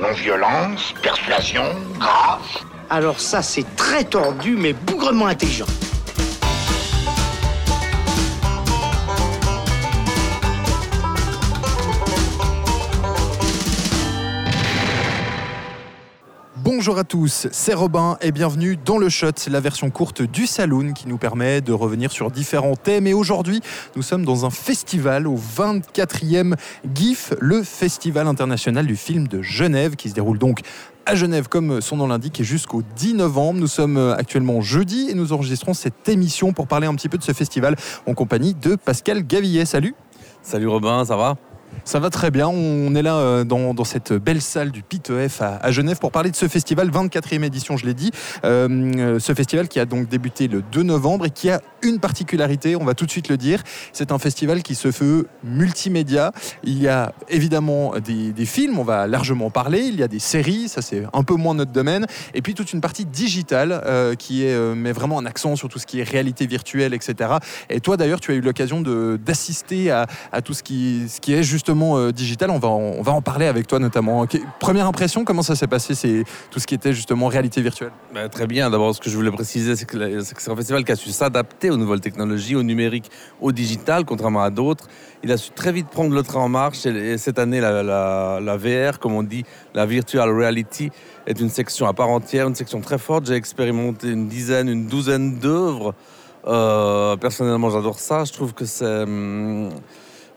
Non-violence, persuasion, grâce. Alors ça, c'est très tordu, mais bougrement intelligent. Bonjour à tous, c'est Robin et bienvenue dans le Shot, la version courte du Saloon qui nous permet de revenir sur différents thèmes. Et aujourd'hui, nous sommes dans un festival au 24e GIF, le Festival international du film de Genève, qui se déroule donc à Genève, comme son nom l'indique, et jusqu'au 10 novembre. Nous sommes actuellement jeudi et nous enregistrons cette émission pour parler un petit peu de ce festival en compagnie de Pascal Gavillet. Salut Salut Robin, ça va? Ça va très bien. On est là euh, dans, cette belle salle du PITEF à, à, Genève pour parler de ce festival, 24e édition, je l'ai dit. Euh, euh, ce festival qui a donc débuté le 2 novembre et qui a une particularité, on va tout de suite le dire. C'est un festival qui se veut multimédia. Il y a évidemment des, films, on va largement parler. Il y a des séries, ça c'est un peu moins notre domaine. Et puis toute une partie digitale qui met vraiment un accent sur tout ce qui est réalité virtuelle, etc. Et toi d'ailleurs, tu as eu l'occasion d'assister à, à, tout ce qui, ce qui est juste justement euh, digital. On va, en, on va en parler avec toi notamment. première impression, comment ça s'est passé C'est tout ce qui était justement réalité virtuelle? Bah, Très bien. D'abord, ce que je voulais préciser, c'est que c'est un festival qui a su s'adapter aux nouvelles technologies, au numérique, au digital, contrairement à d'autres. Il a su très vite prendre le train en marche. Et, cette année, la, VR, comme on dit, la virtual reality, est une section à part entière, une section très forte. J'ai expérimenté une dizaine, une douzaine d'œuvres. Euh, personnellement, j'adore ça. Je trouve que c'est hum,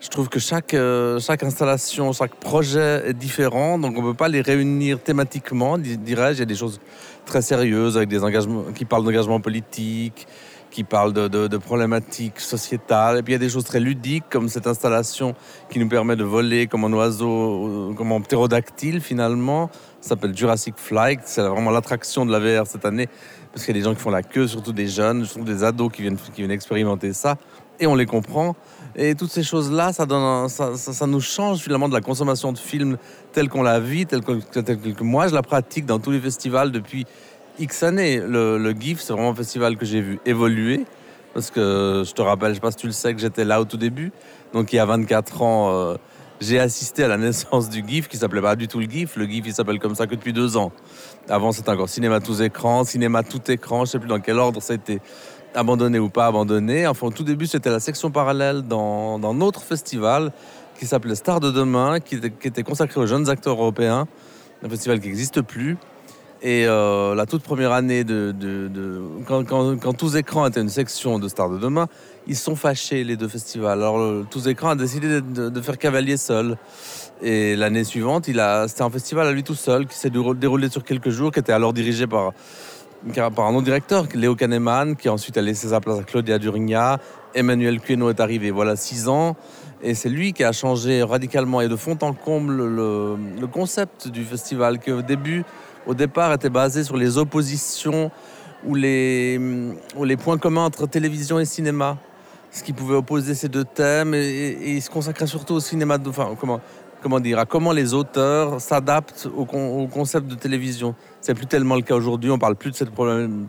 je trouve que chaque, euh, chaque installation, chaque projet est différent, donc on ne peut pas les réunir thématiquement, dirais-je. Il y a des choses très sérieuses avec des engagements qui parlent d'engagement politique, qui parlent de, problématiques sociétales. Et puis il y a des choses très ludiques, comme cette installation qui nous permet de voler comme un oiseau, euh, comme un ptérodactyle finalement. Ça s'appelle Jurassic Flight. C'est vraiment l'attraction de la VR cette année, parce qu'il y a des gens qui font la queue, surtout des jeunes, surtout des ados qui viennent, qui viennent expérimenter ça. Et on les comprend. Et toutes ces choses-là, ça, ça, nous change finalement de la consommation de films telle qu'on la vit, telle que, moi je la pratique dans tous les festivals depuis X années. Le, GIF, c'est vraiment un festival que j'ai vu évoluer. Parce que je te rappelle, je ne sais pas si tu le sais, que j'étais là au tout début. Donc il y a 24 ans, euh, j'ai assisté à la naissance du GIF, qui s'appelait pas du tout le GIF. Le GIF, il s'appelle comme ça que depuis deux ans. Avant, c'était encore cinéma tous écrans, cinéma tout écran, je ne sais plus dans quel ordre ça été abandonné ou pas abandonné. Enfin, au tout début, c'était la section parallèle dans, dans notre festival qui s'appelait Star de demain, qui était, consacré aux jeunes acteurs européens, un festival qui n'existe plus. Et euh, la toute première année, de, quand, Tous Écrans était une section de Star de demain, ils sont fâchés, les deux festivals. Alors, Tous Écrans a décidé de, faire cavalier seul. Et l'année suivante, c'était un festival à lui tout seul, qui s'est déroulé sur quelques jours, qui était alors dirigé par par un autre directeur, Léo Kahneman, qui ensuite a laissé sa place à Claudia Durigna. Emmanuel Cueno est arrivé voilà six ans. Et c'est lui qui a changé radicalement et de fond en comble le, concept du festival, qui au début, au départ, était basé sur les oppositions ou les, ou les points communs entre télévision et cinéma. Ce qui pouvait opposer ces deux thèmes. Et, il se consacrait surtout au cinéma. De, enfin, comment, comment dire, à comment les auteurs s'adaptent au, concept de télévision. C'est plus tellement le cas aujourd'hui, on parle plus de cette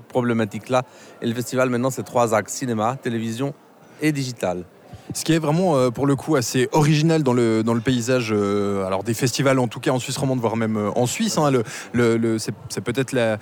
problématique-là. Et le festival maintenant, c'est trois axes, cinéma, télévision et digital. Ce qui est vraiment, euh, pour le coup, assez original dans le, dans le paysage euh, alors des festivals, en tout cas en Suisse romande, voire même euh, en Suisse. Hein, c'est peut-être la,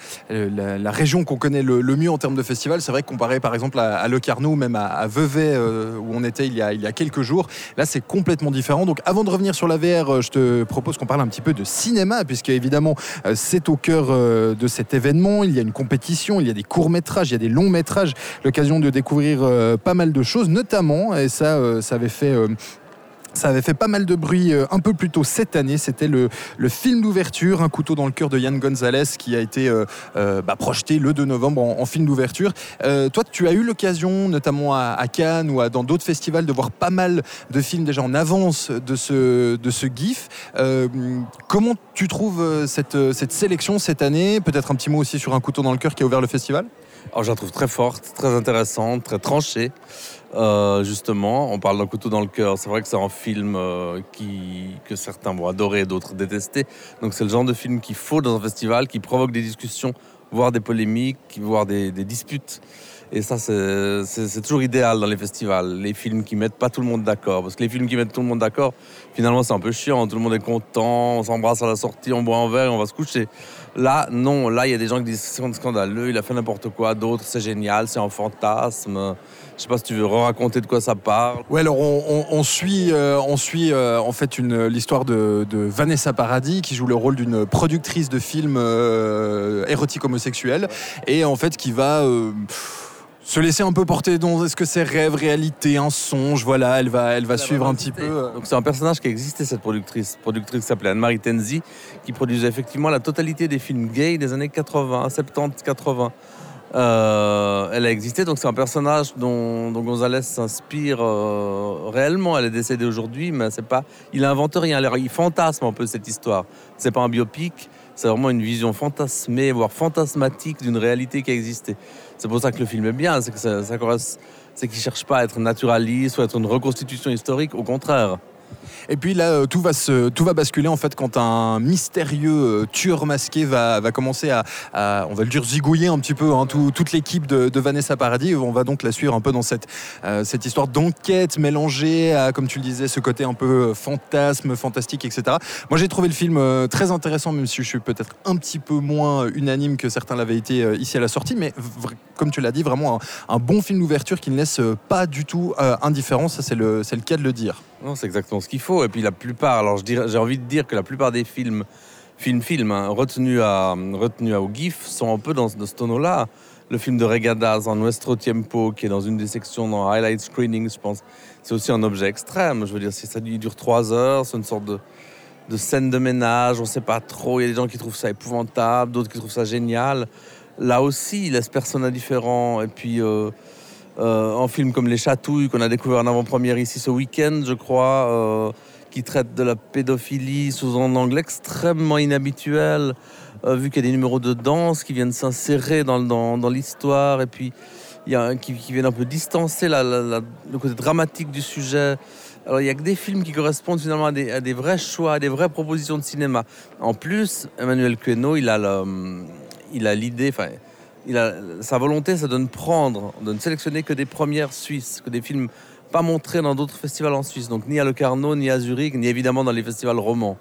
région qu'on connaît le, mieux en termes de festivals. C'est vrai que comparé par exemple à, à Le Carnot, même à, à Vevey, où on était il y, a, il y a quelques jours, là c'est complètement différent. Donc avant de revenir sur la VR, je te propose qu'on parle un petit peu de cinéma, puisque évidemment c'est au cœur de cet événement. Il y a une compétition, il y a des courts-métrages, il y a des longs-métrages, l'occasion de découvrir pas mal de choses, notamment, et ça euh, ça avait fait euh, ça avait fait pas mal de bruit euh, un peu plus tôt cette année. C'était le, film d'ouverture, Un couteau dans le cœur de Yann Gonzalez, qui a été bah, projeté le 2 novembre en, film d'ouverture. toi, tu as eu l'occasion, notamment à, Cannes ou dans d'autres festivals, de voir pas mal de films déjà en avance de ce, de ce GIF. comment tu trouves cette, cette sélection cette année? Peut-être un petit mot aussi sur Un couteau dans le cœur qui a ouvert le festival? Alors, je la trouve très forte, très intéressante, très tranchée. Euh, justement, on parle d'un couteau dans le cœur. C'est vrai que c'est un film euh, qui, que certains vont adorer, d'autres détester. Donc c'est le genre de film qu'il faut dans un festival, qui provoque des discussions, voire des polémiques, voire des, des disputes. Et ça, c'est- toujours idéal dans les festivals, les films qui mettent pas tout le monde d'accord. Parce que les films qui mettent tout le monde d'accord, finalement, c'est un peu chiant. Tout le monde est content, on s'embrasse à la sortie, on boit un verre et on va se coucher. Là, non, là, il y a des gens qui disent c'est scandaleux, il a fait n'importe quoi. D'autres, c'est génial, c'est un fantasme. Je sais pas si tu veux raconter de quoi ça parle. Ouais, alors on, on- on suit, euh, suit euh, en fait l'histoire de, de Vanessa Paradis qui joue le rôle d'une productrice de films euh, érotiques homosexuels et en fait qui va euh, se laisser un peu porter dans est-ce que c'est rêve, réalité, un songe. Voilà, elle va, elle va suivre un petit peu. euh, Donc c'est un personnage qui existait, cette productrice. Productrice qui s'appelait Anne-Marie Tenzi, qui produisait effectivement la totalité des films gays des années 80, 70, 80. Euh, elle a existé, donc c'est un personnage dont, dont Gonzalez s'inspire euh, réellement. Elle est décédée aujourd'hui, mais c'est pas. Il invente rien. Alors, Il fantasme un peu cette histoire. C'est pas un biopic, c'est vraiment une vision fantasmée, voire fantasmatique d'une réalité qui a existé. C'est pour ça que le film est bien, c'est que ça, c'est cherche pas à être naturaliste ou à être une reconstitution historique, au contraire. Et puis là, euh, tout va, se, tout va basculer en fait quand un mystérieux euh, tueur masqué va, va commencer à, on va le dire, zigouiller un petit peu hein, tout- toute l'équipe de, Vanessa Paradis. On va donc la suivre un peu dans cette, euh, cette histoire d'enquête mélangée à, comme tu le disais, ce côté un peu fantasme, fantastique, etc. Moi, j'ai trouvé le film très intéressant, même si je suis peut-être un petit peu moins unanime que certains l'avaient été ici à la sortie. Mais comme tu l'as dit, vraiment un, bon film d'ouverture qui ne laisse pas du tout indifférent. Ça, c'est le, le cas de le dire. Non, c'est exactement ce qu'il faut. Et puis la plupart, alors j'ai envie de dire que la plupart des films, films, films, hein, retenus, à, retenus au GIF, sont un peu dans, ce- ce tonneau-là. Le film de Regadas en Nuestro Tiempo, qui est dans une des sections dans Highlight Screenings, je pense, c'est aussi un objet extrême. Je veux dire, si ça dure trois heures, c'est une sorte de, de scène de ménage, on ne sait pas trop. Il y a des gens qui trouvent ça épouvantable, d'autres qui trouvent ça génial. Là aussi, il laisse personne indifférent. Et puis, euh, euh, un film comme Les Chatouilles, qu'on a découvert en avant-première ici ce week-end, je crois, euh, qui traite de la pédophilie sous un angle extrêmement inhabituel, euh, vu qu'il y a des numéros de danse qui viennent s'insérer dans, l'histoire, et puis y a qui, viennent un peu distancer le côté dramatique du sujet. Alors il n'y a que des films qui correspondent finalement à des, vrais choix, à des vraies propositions de cinéma. En plus, Emmanuel Queneau, il a l'idée, il a, sa volonté, c'est de ne prendre, de ne sélectionner que des premières suisses, que des films pas montrés dans d'autres festivals en Suisse, donc ni à Locarno, ni à Zurich, ni évidemment dans les festivals romans.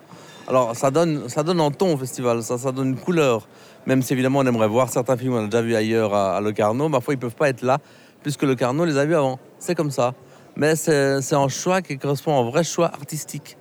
Alors ça donne, ça donne un ton au festival, ça, donne une couleur. Même si évidemment on aimerait voir certains films qu'on a déjà vus ailleurs à, à Locarno, parfois ils peuvent pas être là, puisque Locarno les a vus avant. C'est comme ça. Mais c'est un choix qui correspond à un vrai choix artistique.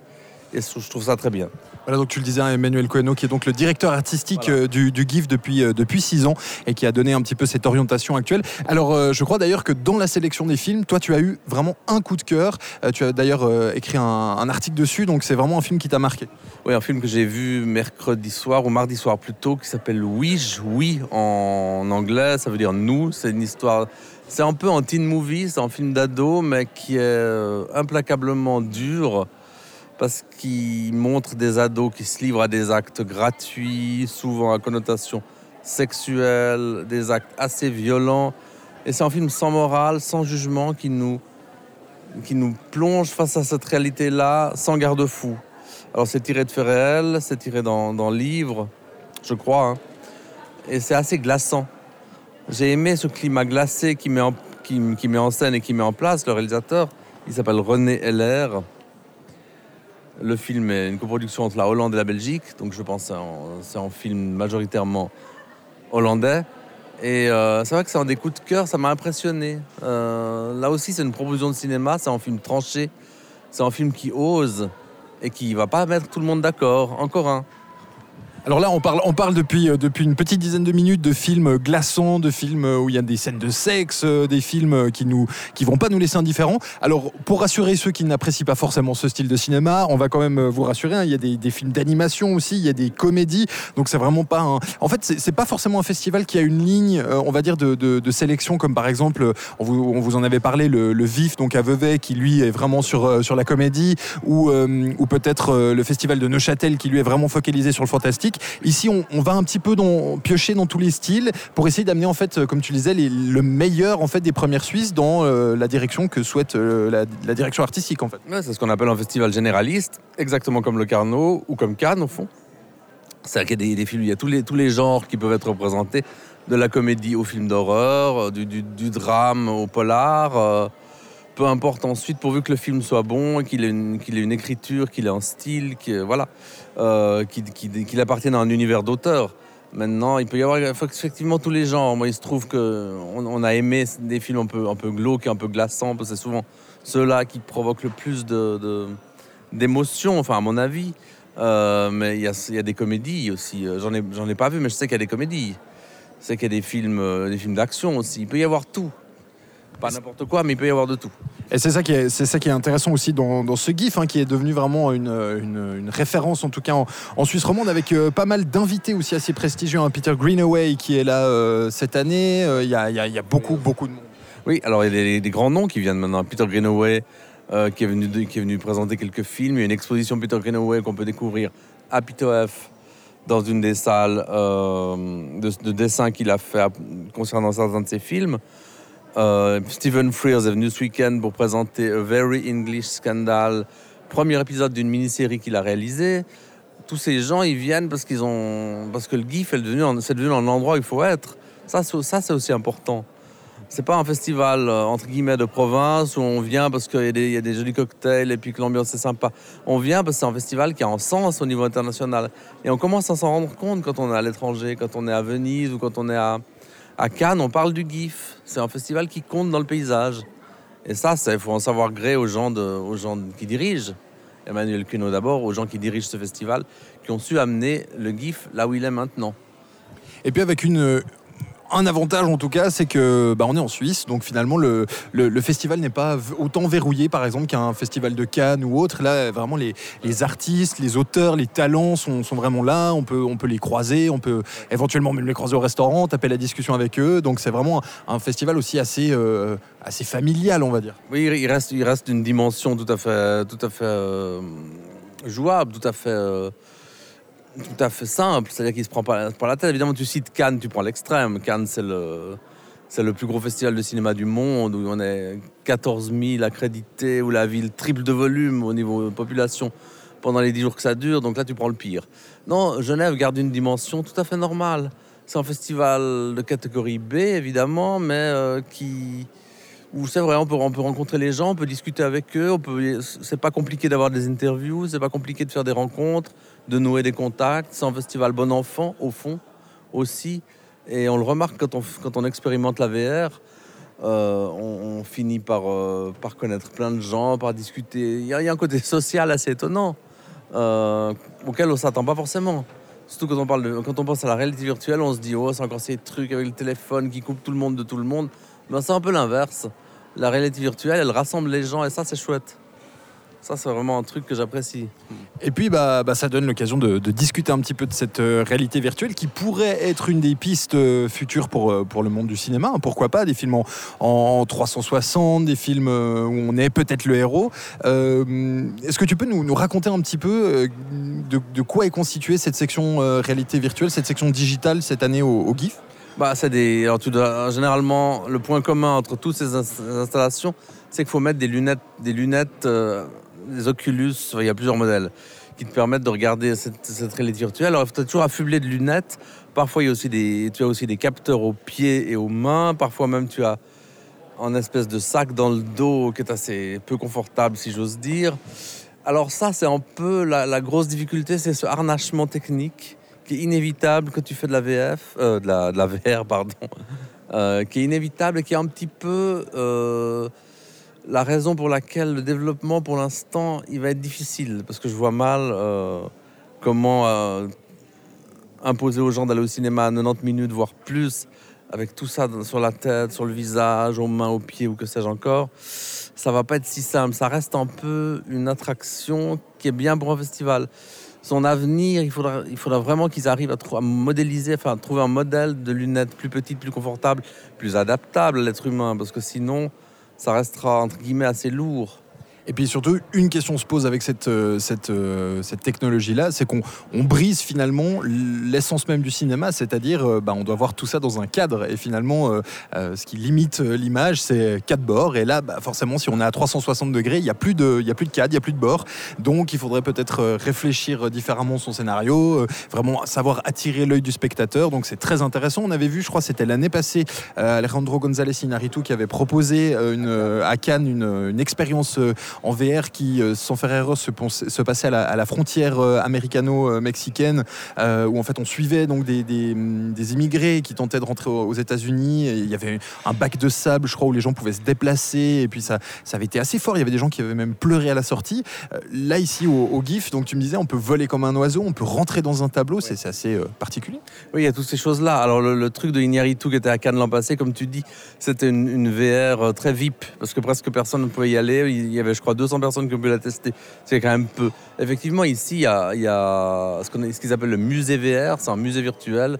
Et je trouve ça très bien. Voilà, donc tu le disais, hein, Emmanuel Coeno, qui est donc le directeur artistique Voilà. euh, du, du GIF depuis, euh, depuis six ans et qui a donné un petit peu cette orientation actuelle. Alors, euh, je crois d'ailleurs que dans la sélection des films, toi, tu as eu vraiment un coup de cœur. Tu as d'ailleurs écrit un, un article dessus, donc c'est vraiment un film qui t'a marqué. Oui, un film que j'ai vu mercredi soir ou mardi soir plutôt, qui s'appelle Ouige, oui en anglais, ça veut dire nous. C'est une histoire, c'est un peu un teen movie, c'est un film d'ado, mais qui est implacablement dur parce qu'il montre des ados qui se livrent à des actes gratuits, souvent à connotation sexuelle, des actes assez violents. Et c'est un film sans morale, sans jugement, qui nous, qui nous plonge face à cette réalité-là, sans garde-fou. Alors c'est tiré de faits réels, c'est tiré dans, dans livres, je crois. hein. Et c'est assez glaçant. J'ai aimé ce climat glacé qui met, en, qui, qui met en scène et qui met en place le réalisateur. Il s'appelle René Heller. Le film est une coproduction entre la Hollande et la Belgique, donc je pense que c'est un- film majoritairement hollandais. Et euh, c'est vrai que c'est un des coups de cœur, ça m'a impressionné. Euh, là aussi, c'est une proposition de cinéma, c'est un film tranché, c'est un film qui ose et qui va pas mettre tout le monde d'accord. Encore un. Alors là, on parle, on parle depuis, euh, depuis une petite dizaine de minutes de films glaçants, de films euh, où il y a des scènes de sexe, euh, des films qui nous, qui vont pas nous laisser indifférents. Alors, pour rassurer ceux qui n'apprécient pas forcément ce style de cinéma, on va quand même vous rassurer. hein, il y a des, des films d'animation aussi, il y a des comédies. Donc, c'est vraiment pas un. En fait, c'est pas forcément un festival qui a une ligne, on va dire, de, de- sélection, comme par exemple, on vous, on vous en avait parlé, le, Vif, donc à Vevey, qui lui est vraiment sur, sur la comédie, ou, ou peut-être le festival de Neuchâtel, qui lui est vraiment focalisé sur le fantastique. Ici, on, va un petit peu dans, piocher dans tous les styles pour essayer d'amener, en fait, euh, comme tu disais, le meilleur en fait des premières Suisses dans euh, la direction que souhaite euh, la, direction artistique, en fait. C'est ce qu'on appelle un festival généraliste, exactement comme le Carnot ou comme Cannes au fond. C'est-à-dire qu'il y a des, des films, il y a tous les, tous les genres qui peuvent être représentés. de la comédie au film d'horreur, du, drame au polar. Peu importe ensuite, pourvu que le film soit bon, qu'il ait une, écriture, qu'il ait un style, qu'il voilà, euh, qu'il qu'il- qu'il appartienne à un univers d'auteur. Maintenant, il peut y avoir effectivement tous les genres. Moi, il se trouve qu'on on a aimé des films un peu, glauques, un peu glaçants, parce que c'est souvent ceux-là qui provoquent le plus d'émotions, enfin, à mon avis. Euh, mais il y y a des comédies aussi. Euh, J'en ai, ai pas vu, mais je sais qu'il y a des comédies. Je sais qu'il y a des films, des films d'action aussi. Il peut y avoir tout. Pas n'importe quoi, mais il peut y avoir de tout. Et c'est ça qui est, c'est ça qui est intéressant aussi dans, dans ce GIF, hein, qui est devenu vraiment une, une- une référence, en tout cas en, en Suisse romande, avec euh, pas mal d'invités aussi assez prestigieux. hein. Peter Greenaway qui est là euh, cette année. Euh, Il y, a, il y a- il y a beaucoup, beaucoup de monde. Oui, alors il y a des, grands noms qui viennent maintenant. Peter Greenaway, qui, est venu de- qui est venu présenter quelques films. Il y a une exposition Peter Greenaway qu'on peut découvrir à Pitof dans une des salles de, de dessin qu'il a fait concernant certains de ses films. Euh, Stephen Frears est venu ce week-end pour présenter A Very English Scandal, premier épisode d'une mini-série qu'il a réalisée. Tous ces gens, ils viennent parce qu'ils ont, parce que le GIF est devenu, devenu un endroit où il faut être. Ça, ça c'est aussi important. C'est pas un festival euh, entre guillemets de province où on vient parce qu'il y, y a des jolis cocktails et puis que l'ambiance est sympa. On vient parce que c'est un festival qui a un sens au niveau international. Et on commence à s'en rendre compte quand on est à l'étranger, quand on est à Venise ou quand on est à, à Cannes, on parle du GIF. C'est un festival qui compte dans le paysage. Et ça, il faut en savoir gré aux gens, qui dirigent. Emmanuel Cuno d'abord, aux gens qui dirigent ce festival, qui ont su amener le GIF là où il est maintenant. Et puis avec une, un avantage en tout cas, c'est que bah, on est en Suisse, donc finalement le, festival n'est pas autant verrouillé par exemple qu'un festival de Cannes ou autre. Là, vraiment les, artistes, les auteurs, les talents sont, vraiment là. On peut, les croiser, on peut éventuellement même les croiser au restaurant, taper la discussion avec eux. Donc c'est vraiment un, festival aussi assez, euh, assez familial, on va dire. Oui, il reste, il une dimension tout à fait, tout à fait euh, jouable, tout à fait, euh, tout à fait simple. C'est-à-dire qu'il se prend pas, la tête. Évidemment, tu cites Cannes, tu prends l'extrême. Cannes, c'est le, c'est le plus gros festival de cinéma du monde où on est 14 000 accrédités, où la ville triple de volume au niveau population pendant les 10 jours que ça dure. Donc là, tu prends le pire. Non, Genève garde une dimension tout à fait normale. C'est un festival de catégorie B, évidemment, mais euh, qui, où c'est vrai, on peut, on peut rencontrer les gens, on peut discuter avec eux, c'est pas compliqué d'avoir des interviews, c'est pas compliqué de faire des rencontres, de nouer des contacts. C'est un festival bon enfant, au fond, aussi. Et on le remarque quand on, expérimente la VR. euh, on, finit par, euh, par connaître plein de gens, par discuter. Il y, a, un côté social assez étonnant euh, auquel on s'attend pas forcément. Surtout quand on, parle de- quand on pense à la réalité virtuelle, on se dit, oh, c'est encore ces trucs avec le téléphone qui coupe tout le monde de tout le monde. Ben, c'est un peu l'inverse. La réalité virtuelle, elle rassemble les gens et ça, c'est chouette. Ça, c'est vraiment un truc que j'apprécie. Et puis, bah, bah, ça donne l'occasion de, discuter un petit peu de cette euh, réalité virtuelle qui pourrait être une des pistes euh, futures pour, euh, pour le monde du cinéma. Pourquoi pas Des films en, en 360, des films où on est peut-être le héros. Est-ce que tu peux nous, raconter un petit peu de, quoi est constituée cette section réalité virtuelle, cette section digitale cette année au GIF Bah, c'est des, alors, tu dois- généralement, le point commun entre toutes ces ins- installations, c'est qu'il faut mettre des lunettes, des lunettes, euh, des Oculus, il y a plusieurs modèles, qui te permettent de regarder cette, réalité virtuelle. Alors, tu es toujours affublé de lunettes. Parfois, il y a aussi des, tu as aussi des capteurs aux pieds et aux mains. Parfois, même, tu as un espèce de sac dans le dos qui est assez peu confortable, si j'ose dire. Alors ça, c'est un peu la grosse difficulté, c'est ce harnachement technique qui est inévitable quand tu fais de la VF, euh, de, la, VR, pardon, euh, qui est inévitable et qui est un petit peu euh, la raison pour laquelle le développement, pour l'instant, il va être difficile, parce que je vois mal comment imposer aux gens d'aller au cinéma à 90 minutes, voire plus, avec tout ça sur la tête, sur le visage, aux mains, aux pieds ou que sais-je encore, ça va pas être si simple. Ça reste un peu une attraction qui est bien pour un festival. Son avenir, il faudra, vraiment qu'ils arrivent à, modéliser, enfin trouver un modèle de lunettes plus petites, plus confortables, plus adaptables à l'être humain, parce que sinon, ça restera entre guillemets assez lourd. Et puis surtout, une question se pose avec cette, euh, cette, euh, cette technologie-là, c'est qu'on on brise finalement l'essence même du cinéma, c'est-à-dire euh, bah, on doit voir tout ça dans un cadre. Et finalement, ce qui limite l'image, c'est quatre bords. Et là, bah, forcément, si on est à 360 degrés, il n'y a, plus de- a plus de cadre, il n'y a plus de bords. Donc il faudrait peut-être réfléchir différemment son scénario, vraiment savoir attirer l'œil du spectateur. Donc c'est très intéressant. On avait vu, je crois, c'était l'année passée, Alejandro González Inarritu qui avait proposé à Cannes une, une expérience en VR qui, euh, sans faire erreur, se, passait à la, à la frontière euh, américano-mexicaine, euh, où en fait on suivait donc des, des, des immigrés qui tentaient de rentrer aux, États-Unis. Il y avait un bac de sable, je crois, où les gens pouvaient se déplacer. Et puis ça, ça avait été assez fort. Il y avait des gens qui avaient même pleuré à la sortie. Là, ici, au, au GIF, donc tu me disais, on peut voler comme un oiseau, on peut rentrer dans un tableau. C'est c'est assez particulier. Oui, il y a toutes ces choses-là. Alors, le, le truc de Iñárritu qui était à Cannes l'an passé, comme tu dis, c'était une, une VR très VIP, parce que presque personne ne pouvait y aller. Il y avait, je crois, 200 personnes qui ont pu la tester. C'est quand même peu. Effectivement, ici, il y a, ce qu'ils appellent le musée VR, c'est un musée virtuel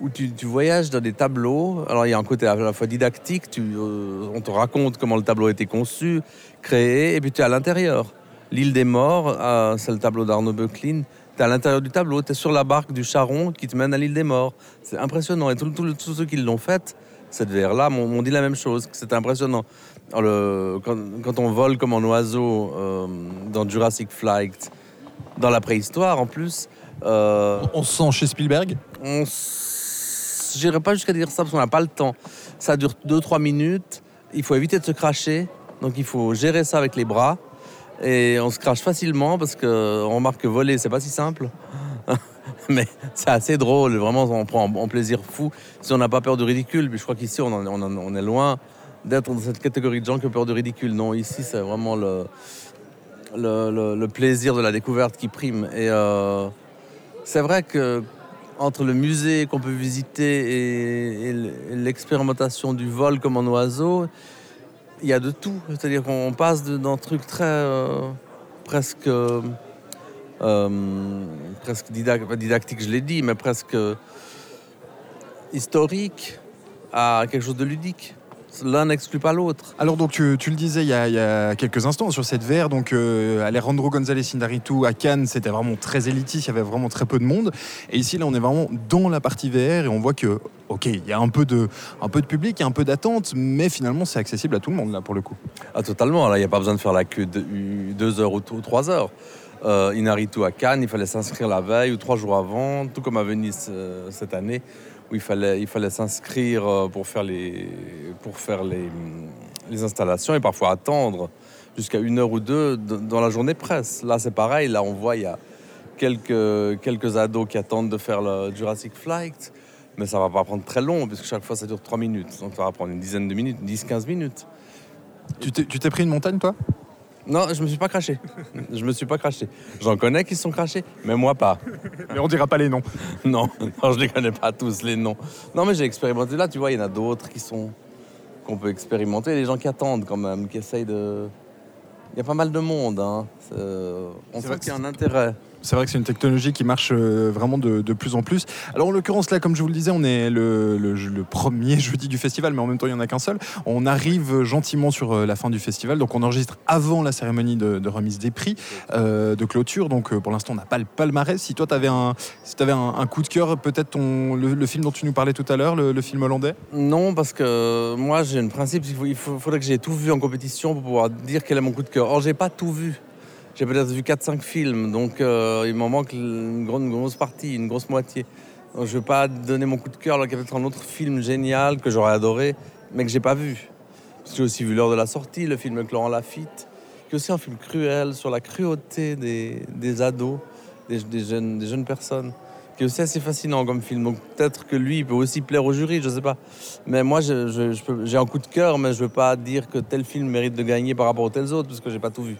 où tu, voyages dans des tableaux. Alors, il y a un côté à la fois didactique, tu, euh, on te raconte comment le tableau a été conçu, créé, et puis tu es à l'intérieur. L'île des morts, euh, c'est le tableau d'Arnaud Böcklin. Tu es à l'intérieur du tableau, tu es sur la barque du Charon qui te mène à l'île des morts. C'est impressionnant. Et tous ceux qui l'ont faite, cette VR-là, m'ont dit la même chose, c'était impressionnant. Le- quand, quand on vole comme un oiseau euh, dans Jurassic Flight, dans la préhistoire en plus, euh, On se sent chez Spielberg? on J'irai pas jusqu'à dire ça parce qu'on n'a pas le temps. Ça dure 2-3 minutes. Il faut éviter de se cracher. Donc il faut gérer ça avec les bras. Et on se crache facilement parce qu'on remarque que voler, c'est pas si simple. Mais c'est assez drôle. Vraiment, on prend un plaisir fou si on n'a pas peur du ridicule. Puis je crois qu'ici, on, est loin d'être dans cette catégorie de gens qui ont peur du ridicule. Non, ici, c'est vraiment le, plaisir de la découverte qui prime. Et euh, c'est vrai que entre le musée qu'on peut visiter et, l'expérimentation du vol comme un oiseau, il y a de tout. C'est-à-dire qu'on passe d'un truc très euh, presque presque didac- pas didactique, je l'ai dit, mais presque euh, historique à quelque chose de ludique. L'un n'exclut pas l'autre. Alors donc tu, tu le disais il y, a, il y a quelques instants sur cette VR, donc euh, Alejandro González Inarritu à Cannes, c'était vraiment très élitiste, il y avait vraiment très peu de monde. Et ici là on est vraiment dans la partie VR et on voit que ok il y a un peu de, un peu de public, il y a un peu d'attente, mais finalement c'est accessible à tout le monde là pour le coup. Ah, totalement. Là, il n'y a pas besoin de faire la queue de deux heures ou trois heures. Euh, Inaritu à Cannes, il fallait s'inscrire la veille ou trois jours avant, tout comme à Venise euh, cette année, où il fallait, il fallait s'inscrire euh, pour faire, les, pour faire les, les installations et parfois attendre jusqu'à une heure ou deux dans la journée presse. Là, c'est pareil. Là, on voit, il y a quelques, quelques ados qui attendent de faire le Jurassic Flight. Mais ça va pas prendre très long, puisque chaque fois ça dure 3 minutes. Donc ça va prendre une dizaine de minutes, 10-15 minutes. Tu t'es tu t'es pris une montagne toi? Non, je me suis pas craché. je me suis pas craché. J'en connais qui se sont crachés, mais moi pas. Mais on dira pas les noms. Non, non, je les connais pas tous les noms. Non, mais j'ai expérimenté. Là, tu vois, il y en a d'autres qui sont qu'on peut expérimenter. Des gens qui attendent quand même, qui essayent de. Il y a pas mal de monde. Hein. On sent qu'il y a un intérêt. C'est vrai que c'est une technologie qui marche euh, vraiment de, plus en plus. Alors en l'occurrence là, comme je vous le disais, on est le, premier jeudi du festival, mais en même temps il n'y en a qu'un seul. On arrive gentiment sur euh, la fin du festival, donc on enregistre avant la cérémonie de, remise des prix, euh, de clôture. Donc euh, pour l'instant on n'a pas le palmarès. Si toi tu avais, un, si t'avais un, coup de cœur, peut-être le, film dont tu nous parlais tout à l'heure, le, film hollandais? Non, parce que moi j'ai un principe, il, faut- il faudrait que j'ai tout vu en compétition pour pouvoir dire quel est mon coup de cœur. Or, j'ai pas tout vu. J'ai peut-être vu 4-5 films, donc euh, il m'en manque une, grosse partie, une grosse moitié. Je ne vais pas donner mon coup de cœur alors qu'il y a peut-être un autre film génial que j'aurais adoré, mais que j'ai pas vu. J'ai aussi vu l'heure de la sortie, le film avec Laurent Lafitte, qui est aussi un film cruel sur la cruauté des, ados, des, jeunes, personnes, qui est aussi assez fascinant comme film. Donc peut-être que lui, il peut aussi plaire au jury, je sais pas. Mais moi, j'ai un coup de cœur, mais je veux pas dire que tel film mérite de gagner par rapport aux tels autres, parce que j'ai pas tout vu.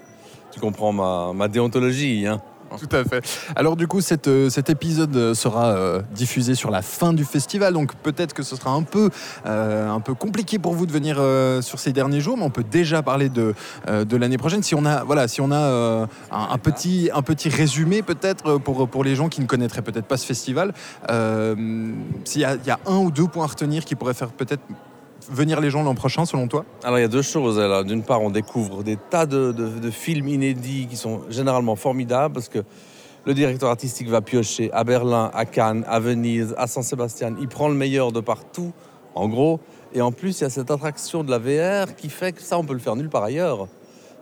Tu comprends ma, déontologie, hein Tout à fait. Alors du coup, euh, cet épisode euh, sera euh, diffusé sur la fin du festival, donc peut-être que ce sera un peu, un peu compliqué pour vous de venir sur ces derniers jours, mais on peut déjà parler de, l'année prochaine. Si on a, voilà, si on a un, petit, résumé peut-être pour, les gens qui ne connaîtraient peut-être pas ce festival, s'il y a un ou deux points à retenir qui pourraient faire peut-être venir les gens l'an prochain, selon toi Alors il y a deux choses. D'une part, on découvre des tas de, films inédits qui sont généralement formidables parce que le directeur artistique va piocher à Berlin, à Cannes, à Venise, à San Sébastien. Il prend le meilleur de partout, en gros. Et en plus, il y a cette attraction de la VR qui fait que ça, on peut le faire nulle part ailleurs.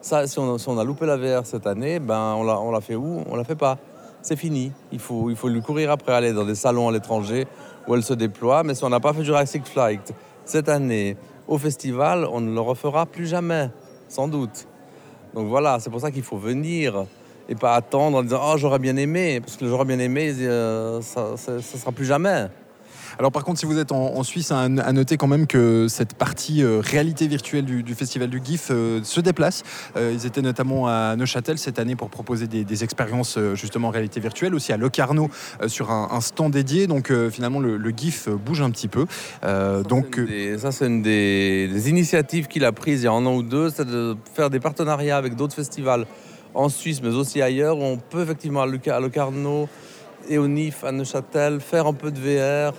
Ça, si on, a loupé la VR cette année, ben on l'a, on l'a fait où? On l'a fait pas. C'est fini. Il faut, il faut lui courir après, aller dans des salons à l'étranger où elle se déploie. Mais si on n'a pas fait Jurassic Flight cette année au festival, on ne le refera plus jamais, sans doute. Donc voilà, c'est pour ça qu'il faut venir et pas attendre en disant oh j'aurais bien aimé parce que j'aurais bien aimé euh, ça, ça sera plus jamais. Alors par contre, si vous êtes en, en Suisse, à, à noter quand même que cette partie euh, réalité virtuelle du, du festival du GIF euh, se déplace. Euh, ils étaient notamment à Neuchâtel cette année pour proposer des, des expériences justement en réalité virtuelle, aussi à Locarno sur un, un stand dédié. Donc finalement, le, le GIF bouge un petit peu. Euh, donc des- ça c'est une des, des initiatives qu'il a prises il y a un an ou deux, c'est de faire des partenariats avec d'autres festivals en Suisse mais aussi ailleurs où on peut effectivement à Locarno et au NIF à Neuchâtel faire un peu de VR.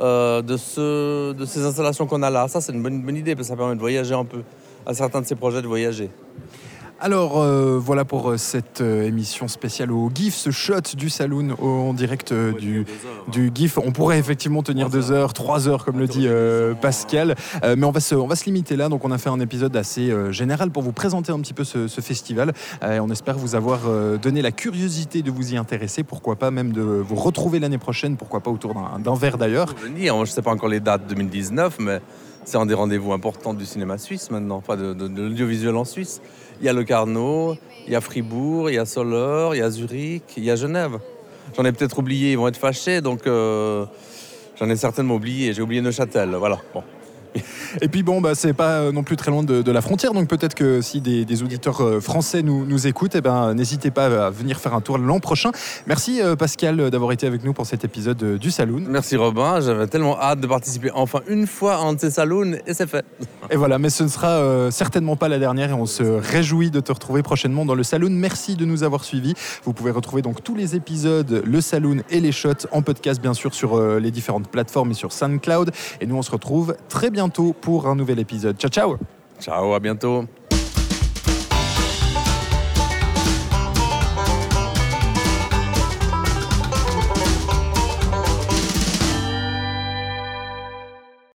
euh, de, ce, de ces installations qu'on a là. Ça, c'est une bonne, bonne idée parce que ça permet de voyager un peu. À certains de ces projets, de voyager. Alors euh, voilà pour euh, cette euh, émission spéciale au GIF, ce shot du saloon au- en direct euh, du, du GIF. On pourrait effectivement tenir deux heures, trois heures comme le dit Pascal, mais on va, se, on va se limiter là. Donc on a fait un épisode assez général pour vous présenter un petit peu ce, ce festival. Et on espère vous avoir donné la curiosité de vous y intéresser, pourquoi pas même de vous retrouver l'année prochaine, pourquoi pas autour d'un verre d'ailleurs. Moi, je ne sais pas encore les dates 2019, mais c'est un des rendez-vous importants du cinéma suisse maintenant, enfin de, de- de l'audiovisuel en Suisse. Il y a Le Carnot, il y a Fribourg, il y a Soleure, il y a Zurich, il y a Genève. J'en ai peut-être oublié, ils vont être fâchés, donc euh, j'en ai certainement oublié. J'ai oublié Neuchâtel, voilà. Et puis bon, bah, c'est pas euh, non plus très loin de, de la frontière, donc peut-être que si des, des auditeurs euh, français nous, nous écoutent, eh ben, n'hésitez pas à venir faire un tour l'an prochain. Merci euh, Pascal d'avoir été avec nous pour cet épisode du Saloon. Merci Robin, j'avais tellement hâte de participer enfin une fois à un de ces saloons et c'est fait. Et voilà, mais ce ne sera euh, certainement pas la dernière et on se réjouit de te retrouver prochainement dans le Saloon. Merci de nous avoir suivis. Vous pouvez retrouver donc tous les épisodes, le Saloon et les shots en podcast bien sûr sur euh, les différentes plateformes et sur SoundCloud. Et nous on se retrouve très bientôt pour un nouvel épisode. Ciao ciao Ciao, à bientôt.